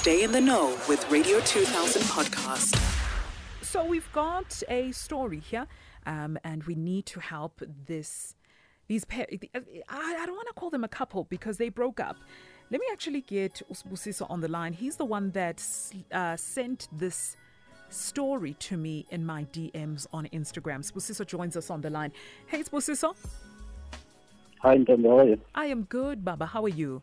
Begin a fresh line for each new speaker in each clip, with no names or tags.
Stay in the know with Radio 2000 podcast.
So we've got a story here, um, and we need to help this. These pair, I, I don't want to call them a couple because they broke up. Let me actually get Usbusiso on the line. He's the one that uh, sent this story to me in my DMs on Instagram. Sbusiso joins us on the line. Hey, Sbusiso.
Hi, Ntombi, how are you?
I am good, Baba. How are you?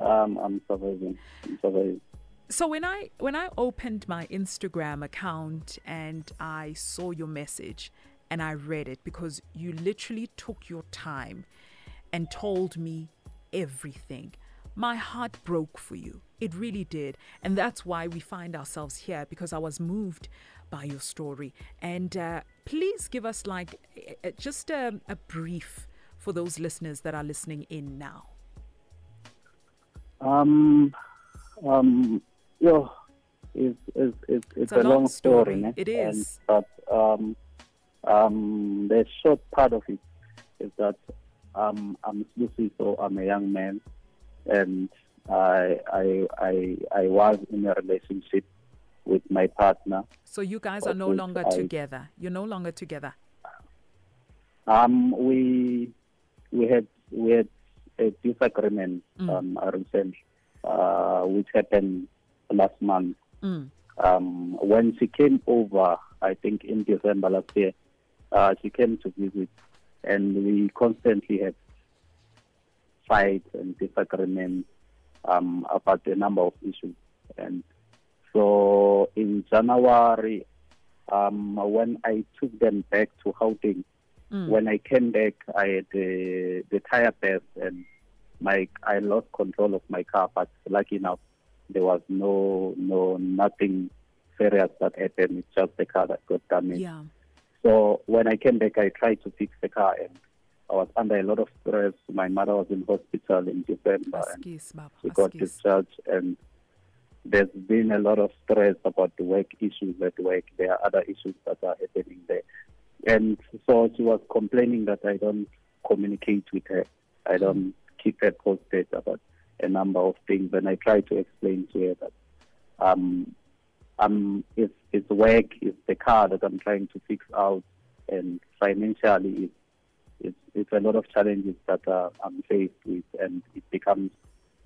Um, I'm surviving. I'm surviving.
So when I when I opened my Instagram account and I saw your message and I read it because you literally took your time and told me everything. My heart broke for you. It really did. And that's why we find ourselves here because I was moved by your story. And uh, please give us like just a, a brief for those listeners that are listening in now?
Um, um, yeah, it's, it's, it's, it's a, a, long story. story
it is.
And, but um, um, the short part of it is that um, I'm Lucy, so I'm a young man, and I, I, I, I was in a relationship with my partner.
So you guys are no longer I, together. You're no longer together.
Um, we we had we had a disagreement mm. um, recently, uh, which happened last month. Mm. Um, when she came over, I think in December last year, uh, she came to visit, and we constantly had fights and disagreements um, about a number of issues. And so in January, um, when I took them back to Gauteng, Mm. When I came back, I had the, the tire burst and my I lost control of my car. But lucky enough, there was no no nothing serious that happened. It's just the car that got damaged.
Yeah.
So when I came back, I tried to fix the car and I was under a lot of stress. My mother was in hospital in December and she got discharged and there's been a lot of stress about the work issues at work. There are other issues that are happening there. And so she was complaining that I don't communicate with her. I don't keep her posted about a number of things. And I try to explain to her that um, um, it's, it's work, it's the car that I'm trying to fix out. And financially, it's, it's, it's a lot of challenges that uh, I'm faced with. And it becomes,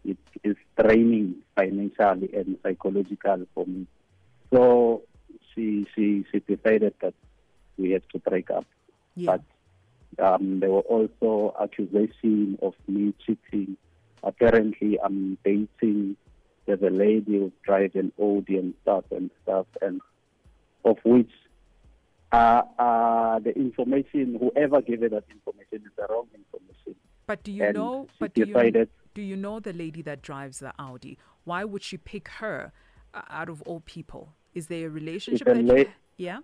it is draining financially and psychological for me. So she, she, she decided that we had to break up.
Yeah.
But um, there were also accusations of me cheating. Apparently, I'm dating. There's a lady who drives an Audi and stuff and stuff, and of which uh, uh, the information, whoever gave it that information, is the wrong information.
But do you and know? But do you, do you know the lady that drives the Audi? Why would she pick her uh, out of all people? Is there a relationship?
A la-
you, yeah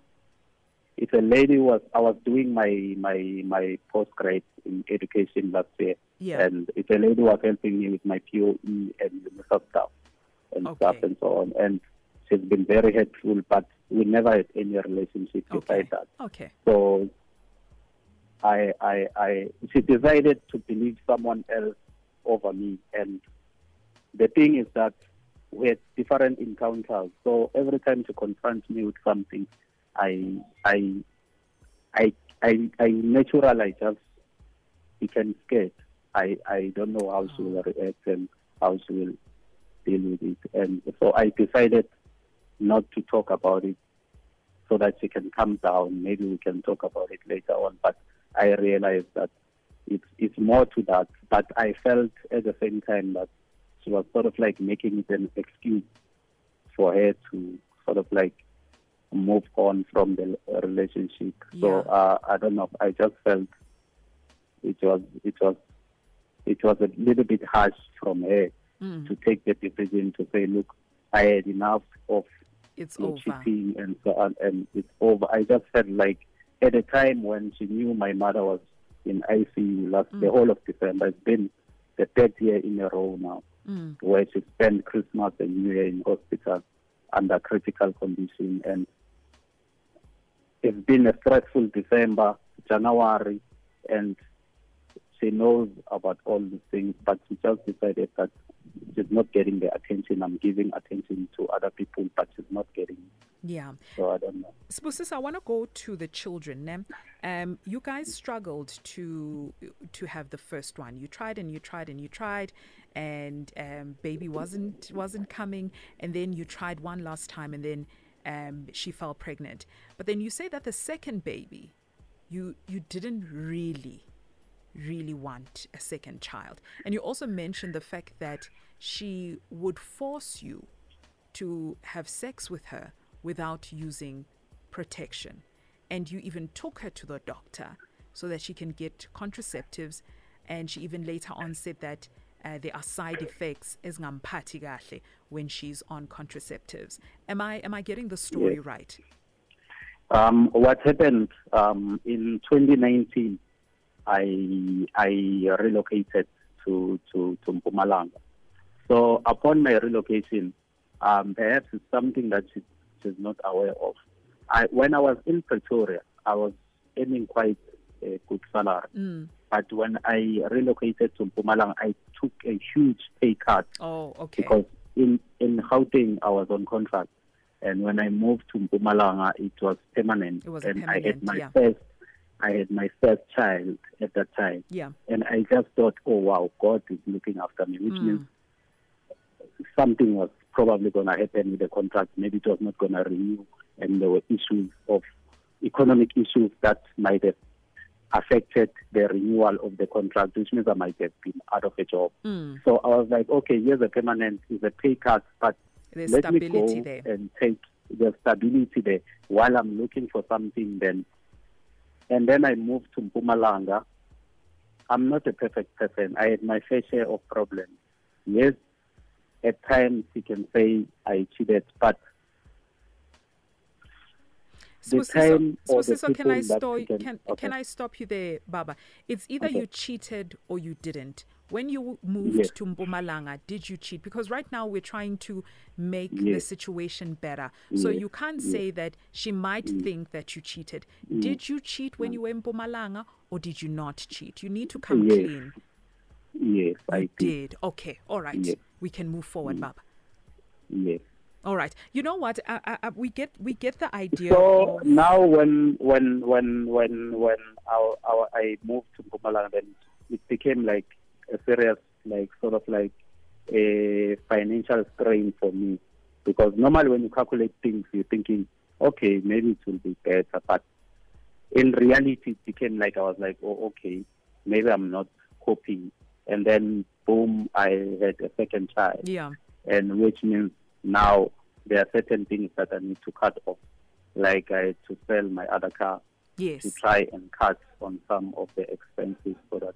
it's a lady was I was doing my my my postgrad in education last year,
yeah.
and it's a lady was helping me with my POE and stuff and
okay.
stuff and so on. And she's been very helpful, but we never had any relationship
okay.
beside that.
Okay.
So I I I she decided to believe someone else over me, and the thing is that we had different encounters. So every time she confronts me with something I I I I, I natural I just became scared. I, I don't know how she will mm. react and how she will deal with it. And so I decided not to talk about it so that she can calm down. Maybe we can talk about it later on. But I realized that it's it's more to that. But I felt at the same time that she was sort of like making it an excuse for her to sort of like move on from the relationship.
Yeah.
So uh, I don't know. I just felt it was it was it was a little bit harsh from her
mm.
to take the decision to say, look, I had enough of
it's over.
cheating and so on, and it's over. I just felt like at a time when she knew my mother was in ICU last mm. the whole of December. It's been the third year in a row now,
mm.
where she spent Christmas and New Year in hospital under critical condition and it's been a stressful December, January, and she knows about all these things, but she just decided that she's not getting the attention I'm giving attention to other people, but she's not getting.
Yeah.
So I don't know.
Spusis, I want to go to the children. Um, you guys struggled to to have the first one. You tried and you tried and you tried, and um, baby wasn't wasn't coming. And then you tried one last time, and then um, she fell pregnant. But then you say that the second baby, you you didn't really really want a second child. And you also mentioned the fact that she would force you to have sex with her without using protection. And you even took her to the doctor so that she can get contraceptives. And she even later on said that uh, there are side effects as when she's on contraceptives. Am I am I getting the story yes. right?
Um, what happened um, in 2019? I I relocated to to to Mpumalanga. So upon my relocation, um, perhaps it's something that she, she's not aware of. I when I was in Pretoria, I was earning quite a good salary. Mm. But when I relocated to Mpumalanga, I took a huge pay cut.
Oh, okay.
Because in in Gauteng, I was on contract, and when I moved to Mpumalanga, it was permanent,
it was
and
permanent,
I had my
yeah.
first I had my first child at that time.
Yeah.
And I just thought, oh wow, God is looking after me, which mm. means something was probably going to happen with the contract. Maybe it was not going to renew, and there were issues of economic issues that might have affected the renewal of the contract, which means I might have been out of a job.
Mm.
So I was like, okay, here's a permanent, is a pay cut, but
There's
let me go
there.
and take the stability there while I'm looking for something then and then I moved to Mpumalanga. I'm not a perfect person. I had my fair share of problems. Yes, at times you can say I cheated, but
the time so, so, so can I stop? Can, can, okay. can I stop you there, Baba? It's either okay. you cheated or you didn't. When you moved yes. to Mpumalanga, did you cheat? Because right now we're trying to make yes. the situation better. Yes. So you can't say that she might mm. think that you cheated. Mm. Did you cheat when you were in Mpumalanga or did you not cheat? You need to come clean.
Yes,
I
did.
did. Okay, all right. We can move forward, mm. Baba.
Yes.
All right. You know what? I, I, we get we get the idea.
So now, when when when when when our, our I moved to Mpumalanga, then it became like a serious, like sort of like a financial strain for me. Because normally when you calculate things, you're thinking, okay, maybe it will be better. But in reality, it became like I was like, oh, okay, maybe I'm not coping. And then, boom, I had a second child.
Yeah.
And which means now there are certain things that I need to cut off. Like I had to sell my other car
yes.
to try and cut on some of the expenses so that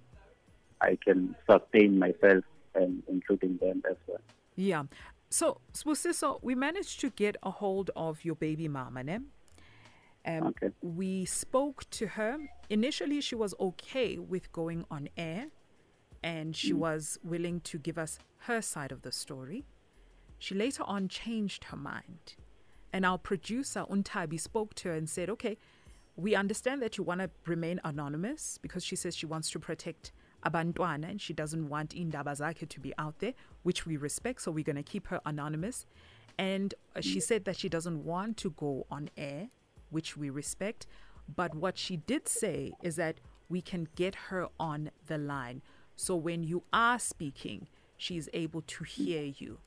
I can sustain myself and including them as well.
Yeah. So, Sbusiso, we managed to get a hold of your baby mama, ne? Um,
okay.
We spoke to her. Initially, she was okay with going on air and she mm. was willing to give us her side of the story. She later on changed her mind. And our producer, Untabi, spoke to her and said, okay, we understand that you want to remain anonymous because she says she wants to protect abantwana and she doesn't want indaba zakhe to be out there, which we respect. So we're going to keep her anonymous. And uh, she said that she doesn't want to go on air, which we respect. But what she did say is that we can get her on the line. So when you are speaking, she's able to hear you.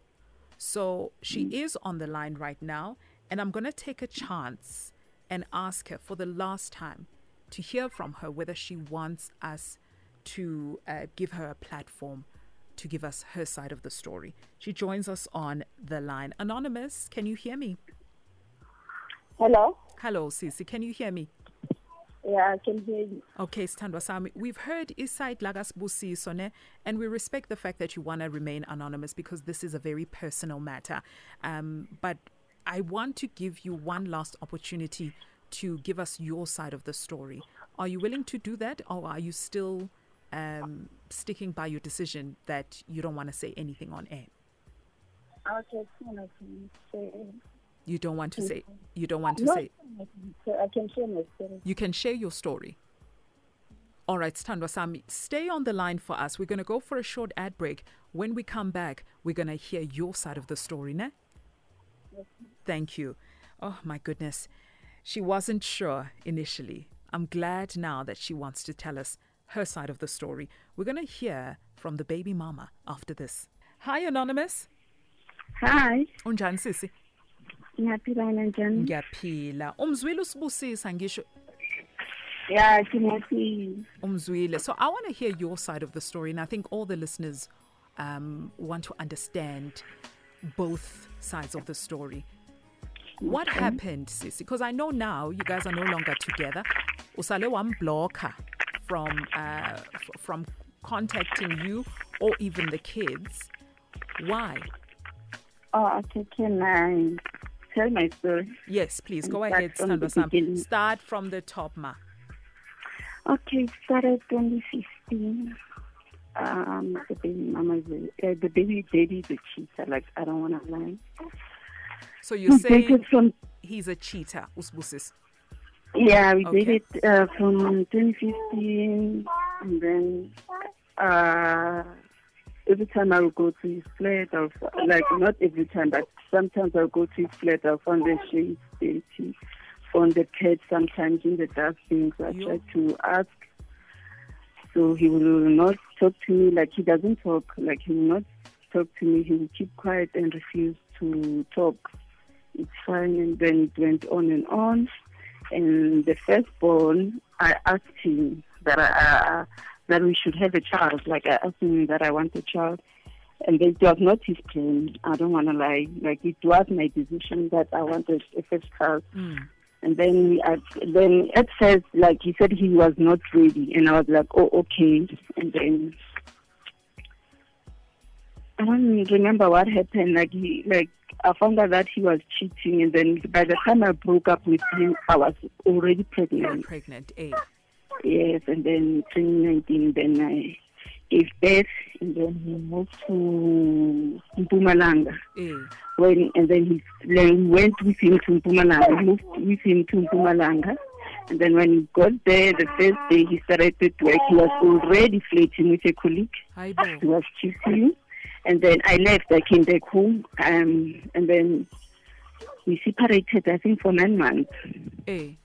So she is on the line right now. And I'm going to take a chance and ask her for the last time to hear from her whether she wants us to uh, give her a platform to give us her side of the story. She joins us on the line. Anonymous, can you hear me?
Hello.
Hello, Sisi. Can you hear me?
Yeah, I can hear you.
Okay, Standwa Sami. We've heard Iside Lagas Busisone, and we respect the fact that you want to remain anonymous because this is a very personal matter. Um, but I want to give you one last opportunity to give us your side of the story. Are you willing to do that, or are you still um, sticking by your decision that you don't want to say anything on air?
Okay, Tina, please say.
You don't want to mm. say. You don't want to say.
I can share my story.
You can share your story. All right, Standwa Sami, stay on the line for us. We're going to go for a short ad break. When we come back, we're going to hear your side of the story, ne? Thank you. Oh, my goodness. She wasn't sure initially. I'm glad now that she wants to tell us her side of the story. We're going to hear from the baby mama after this. Hi, Anonymous.
Hi.
Unjani sisi?
Ngiyaphila njani?
Ngiyaphila. Umzwile usibusisa ngisho
Yeah, ngiyaphila.
Umzwile. So I want to hear your side of the story and I think all the listeners um, want to understand both sides of the story. What okay. happened, Sissy? Because I know now you guys are no longer together. Usale one blocker from uh, from contacting you or even the kids. Why?
Oh, okay. I tell my story?
Yes, please. Go ahead, Sandra Start from the top, Ma.
Okay, started 2015 um, the baby mama a, uh, the baby daddy is a cheater. Like I don't want to lie.
So you're saying from, he's a cheater, Usbusis?
Yeah, we okay. did it uh, from 2015, and then uh, every time I would go to his flat, I'll, like not every time, but sometimes I'll go to his flat, I'll find the shades dirty, find the pet sometimes in the dustbin. So I try to ask so he will not talk to me like he doesn't talk, like he will not talk to me. He will keep quiet and refuse to talk. It's fine. And then it went on and on. And the firstborn, I asked him that I, uh, that we should have a child. Like I asked him that I want a child. And it was not his plan. I don't want to lie. Like it was my decision that I wanted a first child. Mm. And then at, then at first, like he said, he was not ready, and I was like, oh, okay. And then I don't remember what happened. Like he, like I found out that he was cheating, and then by the time I broke up with him, I was already pregnant.
Pregnant, eh?
Yes, and then 2019, then I gave birth, and then he moved to Mpumalanga. Mm. When and then he then went with him to Mpumalanga, moved with him to Mpumalanga. And then when he got there, the first day he started to work, he was already flirting with a colleague. He was cheating. And then I left, I came back home, um, and then we separated, I think, for nine months.
Hey.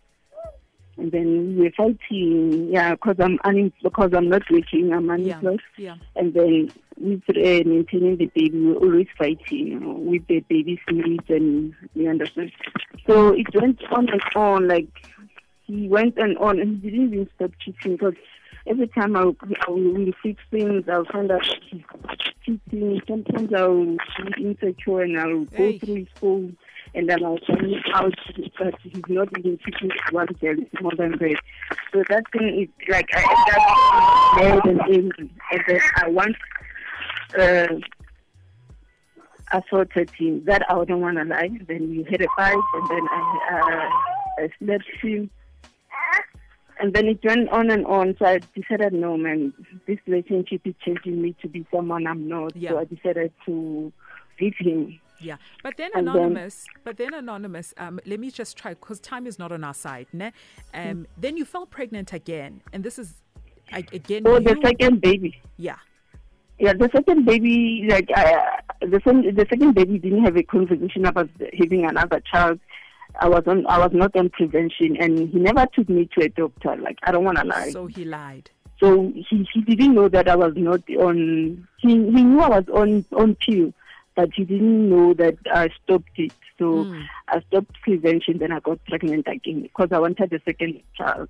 And then we're fighting, yeah, because I'm un- because I'm not working, I'm
unemployed. Yeah, yeah.
And then with uh, maintaining the baby, we're always fighting you know, with the baby's needs, and you understand. So it went on and on, like he went and on, and he didn't even stop cheating because every time I, I will fix things, I'll find out he's cheating. Sometimes I'll be insecure and I'll go hey. through his phone and then I'll find out that he's not even teaching one girl, it's more than that. So that thing is like I end up more than angry. And then I want uh, assaulted him. That I don't want to lie. Then we had a fight, and then I, uh, I slept him. And then it went on and on. So I decided, no, man, this relationship is changing me to be someone I'm not. Yeah. So I decided to leave him.
Yeah, but then and anonymous, then, but then anonymous. Um, let me just try because time is not on our side. Ne? Um, mm. then you fell pregnant again, and this is again.
Oh, you, the second baby.
Yeah.
Yeah, the second baby, like uh, the second, the second baby didn't have a conversation about having another child. I was on, I was not on prevention, and he never took me to a doctor. Like I don't want to lie.
So he lied.
So he, he didn't know that I was not on. He he knew I was on on pill but he didn't know that I stopped it. So mm. I stopped prevention, then I got pregnant again because I wanted the second child.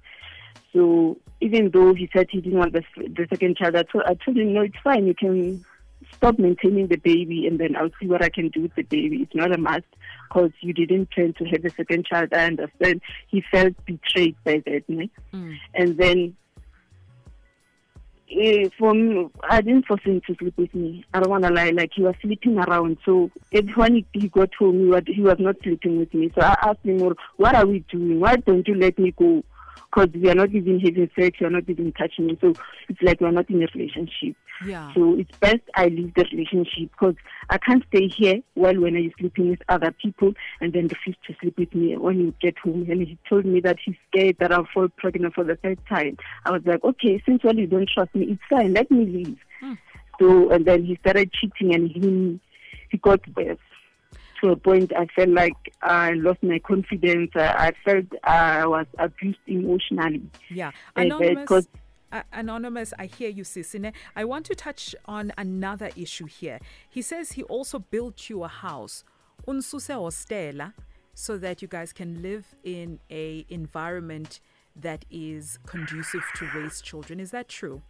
So even though he said he didn't want the, the second child, I told, I told him, no, it's fine. You can stop maintaining the baby and then I'll see what I can do with the baby. It's not a must because you didn't plan to have a second child. I understand. He felt betrayed by that. Mm. And then uh, for me, I didn't force him to sleep with me. I don't want to lie. Like he was sleeping around. So when he got home, he was, he was not sleeping with me. So I asked him, "What are we doing? Why don't you let me go?" Because we are not even having sex. You are not even touching me. So it's like we are not in a relationship.
Yeah.
So it's best I leave the relationship because I can't stay here while when I'm sleeping with other people and then refuse to sleep with me when you get home. And he told me that he's scared that I'll fall pregnant for the third time. I was like, okay, since well you don't trust me, it's fine. Let me leave. Mm. though, and then he started cheating, and he he got worse to a point I felt like I lost my confidence. I, I felt I was abused emotionally.
Yeah, anonymous. Uh, anonymous, I hear you, Sisine. I want to touch on another issue here. He says he also built you a house, unsuse hostela, so that you guys can live in a environment that is conducive to raise children. Is that true?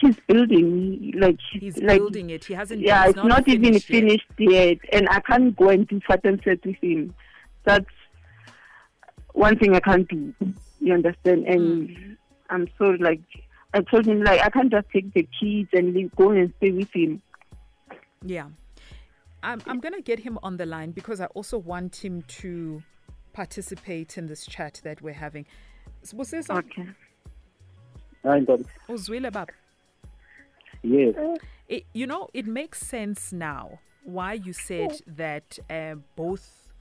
He's building like
he's
like,
building it. He hasn't.
Yeah, it's
not,
not
finished
even
yet.
finished yet, and I can't go and do fat and set with him. That's one thing I can't do. You understand? And mm. I'm so like I told him like I can't just take the kids and leave, go and stay with him.
Yeah, I'm I'm gonna get him on the line because I also want him to participate in this chat that we're having. Was this
okay?
Uzwile baba.
Yes.
It, you know, it makes sense now why you said that uh, both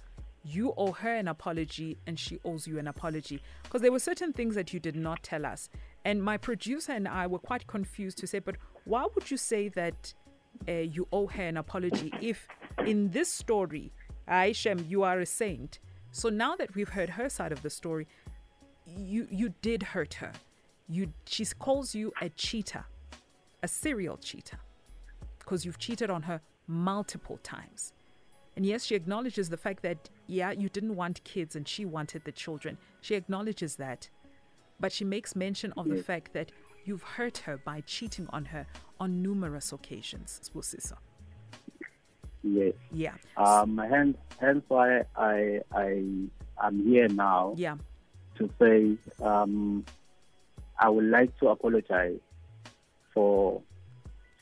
you owe her an apology and she owes you an apology. Because there were certain things that you did not tell us. And my producer and I were quite confused to say, but why would you say that uh, you owe her an apology if in this story, Aishem, you are a saint? So now that we've heard her side of the story, you you did hurt her. You she calls you a cheater a serial cheater because you've cheated on her multiple times. And yes, she acknowledges the fact that, yeah, you didn't want kids and she wanted the children. She acknowledges that. But she makes mention of the fact that you've hurt her by cheating on her on numerous occasions, Sbusiso.
Yes.
Yeah.
Um, hence, hence why I, I, am here now.
Yeah.
To say, um, I would like to apologize for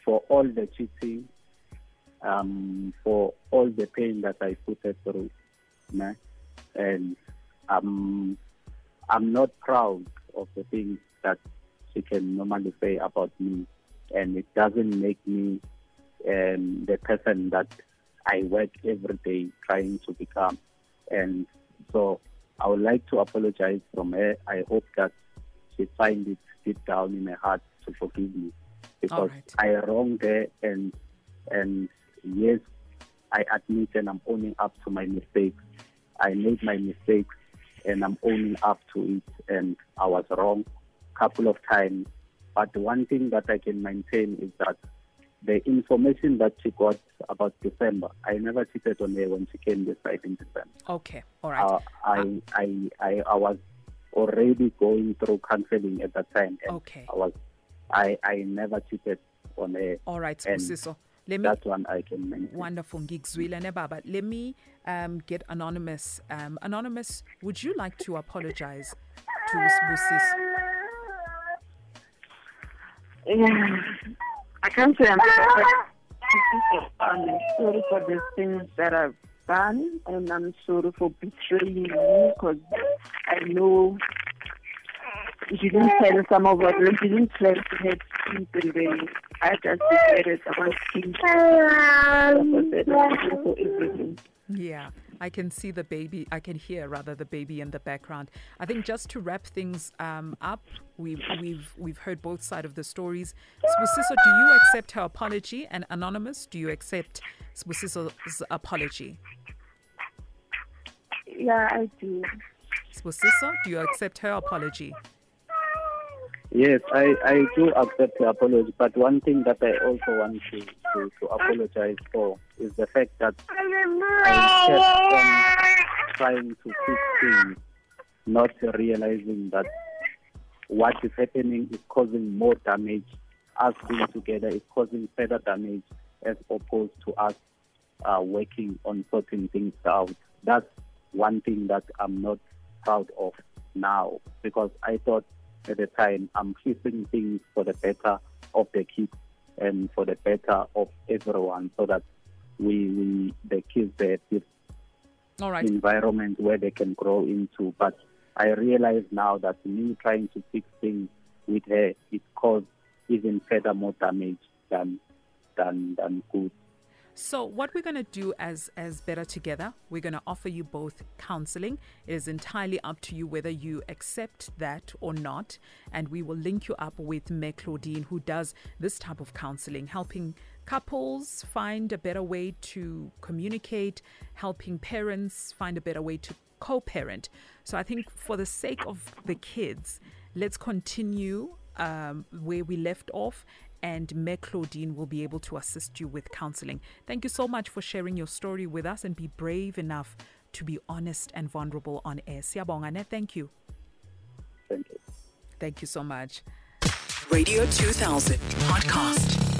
for all the cheating, um, for all the pain that I put her through. And um, I'm not proud of the things that she can normally say about me. And it doesn't make me um, the person that I work every day trying to become. And so I would like to apologize from her. I hope that she finds it deep down in her heart to forgive me because right. I wronged her and and yes, I admit and I'm owning up to my mistakes. I made my mistakes and I'm owning up to it and I was wrong a couple of times. But one thing that I can maintain is that the information that she got about December, I never cheated on her when she came this side in December.
Okay, all right.
Uh, I, uh, I, I, I was already going through counseling at that time. And
okay.
I was I, I never cheated on a.
All right, Siso. Let
me, that one I can mention.
Wonderful. Ngigzwile baba. Let me um, get Anonymous. Um, Anonymous, would you like to apologize to Sbusis?
Yeah, I can't say I'm I'm sorry for the things that I've done, and I'm sorry for betraying you because I know she didn't tell some of what she didn't tell to have kids and then I just decided I want kids for everything.
Yeah. I can see the baby, I can hear rather the baby in the background. I think just to wrap things um, up, we've, we've, we've heard both sides of the stories. Sbusiso, do you accept her apology? And Anonymous, do you accept Sbusiso's apology?
Yeah, I do.
Sbusiso, do you accept her apology?
Yes, I, I do accept the apology, but one thing that I also want to, to, to apologize for is the fact that I kept on trying to fix things, not realizing that what is happening is causing more damage. Us being together is causing further damage as opposed to us uh, working on sorting things out. That's one thing that I'm not proud of now because I thought at the time, I'm fixing things for the better of the kids and for the better of everyone so that we, we the kids have this
All right.
environment where they can grow into. But I realize now that me trying to fix things with her it caused even further more damage than than than good.
So what we're going to do as as Better Together, we're going to offer you both counseling. It is entirely up to you whether you accept that or not, and we will link you up with Meg Claudine, who does this type of counseling, helping couples find a better way to communicate, helping parents find a better way to co-parent. So I think for the sake of the kids, let's continue um, where we left off and Meg Claudine will be able to assist you with counseling. Thank you so much for sharing your story with us and be brave enough to be honest and vulnerable on air. Siabongane, thank you.
Thank you.
Thank you so much.
Radio 2000 podcast.